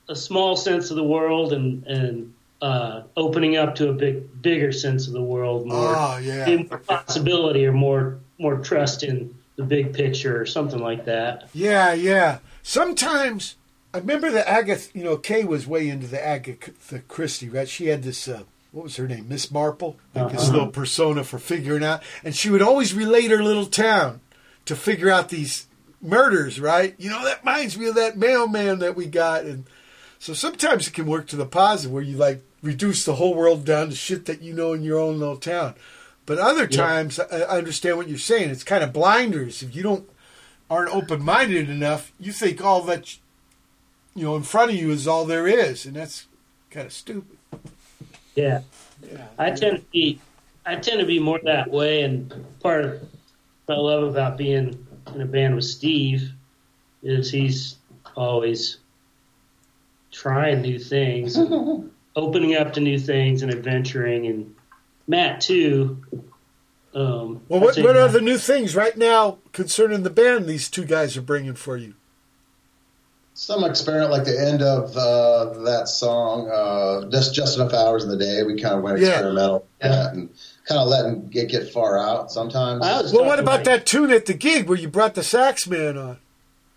a small sense of the world and and uh, opening up to a big bigger sense of the world, more, Oh, yeah. possibility or more more trust in the big picture or something like that. Yeah, yeah. Sometimes I remember that Agatha, you know, Kay was way into the Agatha Christie, right? She had this, uh, what was her name? Miss Marple, like this Uh-huh. little persona for figuring out, and she would always relate her little town to figure out these murders, right? You know, that reminds me of that mailman that we got, and so sometimes it can work to the positive where you like reduce the whole world down to shit that you know in your own little town. But other times, I I understand what you're saying. It's kind of blinders. If you don't aren't open minded enough, you think all that you know in front of you is all there is, and that's kind of stupid. Yeah. Yeah. I tend to be I tend to be more that way and part of what I love about being in a band with Steve is he's always trying new things, and opening up to new things and adventuring and Matt too. Um, Well, what say what are the new things right now concerning the band? These two guys are bringing for you. Some experiment, like the end of uh, that song, uh, just just enough hours in the day. We kind of went Yeah. experimental with that and kind of letting it get far out sometimes. Well, what about like- that tune at the gig where you brought the sax man on?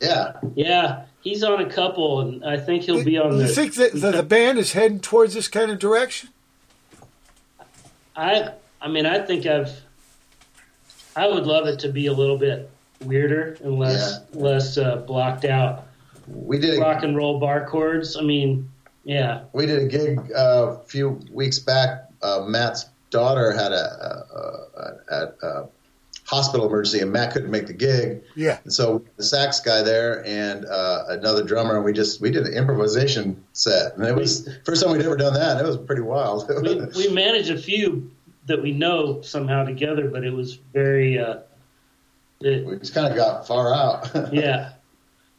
Yeah, Yeah, he's on a couple, and I think he'll be on this. you the. think that the, the band is heading towards this kind of direction? I I mean I think I've I would love it to be a little bit weirder and less less uh, blocked out we did. A, rock and roll bar chords. I mean, yeah, we did a gig uh, a few weeks back. Uh, Matt's daughter had a, a, a, a, a hospital emergency, and Matt couldn't make the gig. Yeah. And so the sax guy there and uh, another drummer, and we just we did an improvisation set, and it was first time we'd ever done that. And it was pretty wild. we we managed a few that we know somehow together, but it was very uh, it, we just kind of got far out. yeah.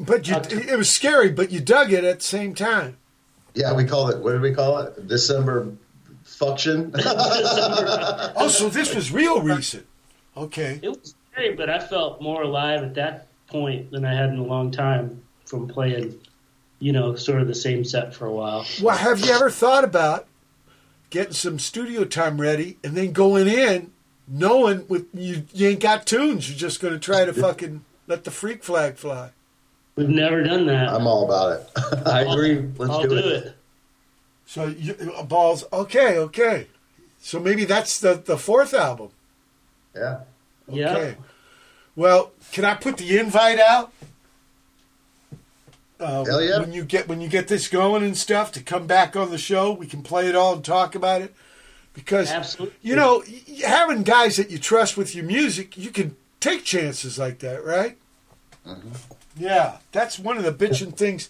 But you, it was scary, but you dug it at the same time. yeah, we called it. What did we call it? December function. Oh, so this was real recent. Okay. It was scary, but I felt more alive at that point than I had in a long time from playing, you know, sort of the same set for a while. Well, have you ever thought about getting some studio time ready and then going in knowing with you, you ain't got tunes? You're just going to try to fucking let the freak flag fly. We've never done that. I'm all about it. I agree. Let's I'll do, do it. it. So you, uh, balls. Okay, okay. So maybe that's the the fourth album. Yeah. Yeah. Okay. Well, can I put the invite out? Uh, Hell yeah. When you get when you get this going and stuff to come back on the show, we can play it all and talk about it. Because Absolutely. you know, having guys that you trust with your music, you can take chances like that, right? Mm-hmm. Yeah, that's one of the bitching things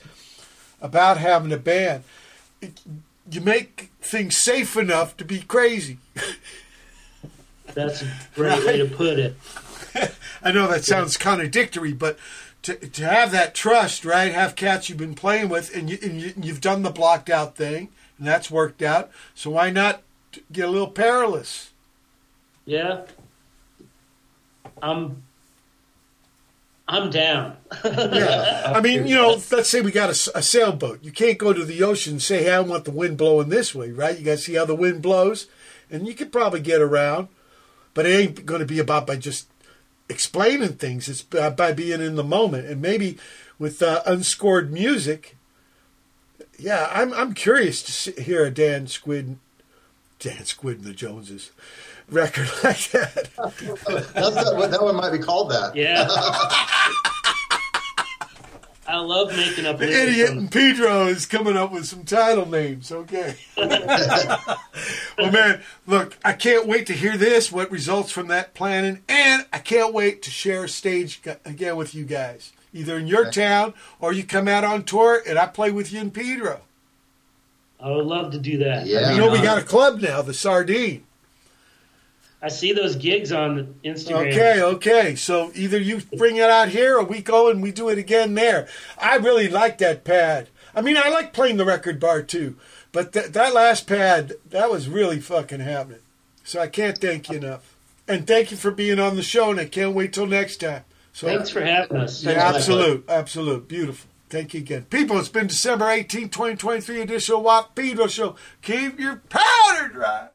about having a band. It- you make things safe enough to be crazy. That's a great way to put it. I know that sounds contradictory, but to to have that trust, right? Have cats you've been playing with, and you and you, you've done the blocked out thing, and that's worked out. So why not get a little perilous? Yeah. I'm I'm down. Yeah, I mean, you know, let's say we got a sailboat. You can't go to the ocean and say, "Hey, I want the wind blowing this way," right? You got to see how the wind blows, and you could probably get around, but it ain't going to be about by just explaining things. It's by, by being in the moment, and maybe with uh, unscored music. Yeah, I'm I'm curious to see, hear a Dan Squid, Dan Squid and the Joneses record like that. That, that one might be called that. Yeah. I love making up The idiot and Pedro is coming up with some title names. Okay. well, man, look, I can't wait to hear this, what results from that planning, and I can't wait to share a stage again with you guys, either in your town or you come out on tour and I play with you and Pedro. I would love to do that. Yeah. You know, we uh, got a club now, the Sardine. I see those gigs on the Instagram. Okay, okay. So either you bring it out here or we go and we do it again there. I really like that pad. I mean, I like playing the record bar too, but th- that last pad, that was really fucking happening. So I can't thank you enough. And thank you for being on the show, and I can't wait till next time. So Thanks for having us. yeah, absolute, absolute, beautiful. Thank you again. People, it's been December 18, 2023 edition of Pedro Show. Keep your powder dry.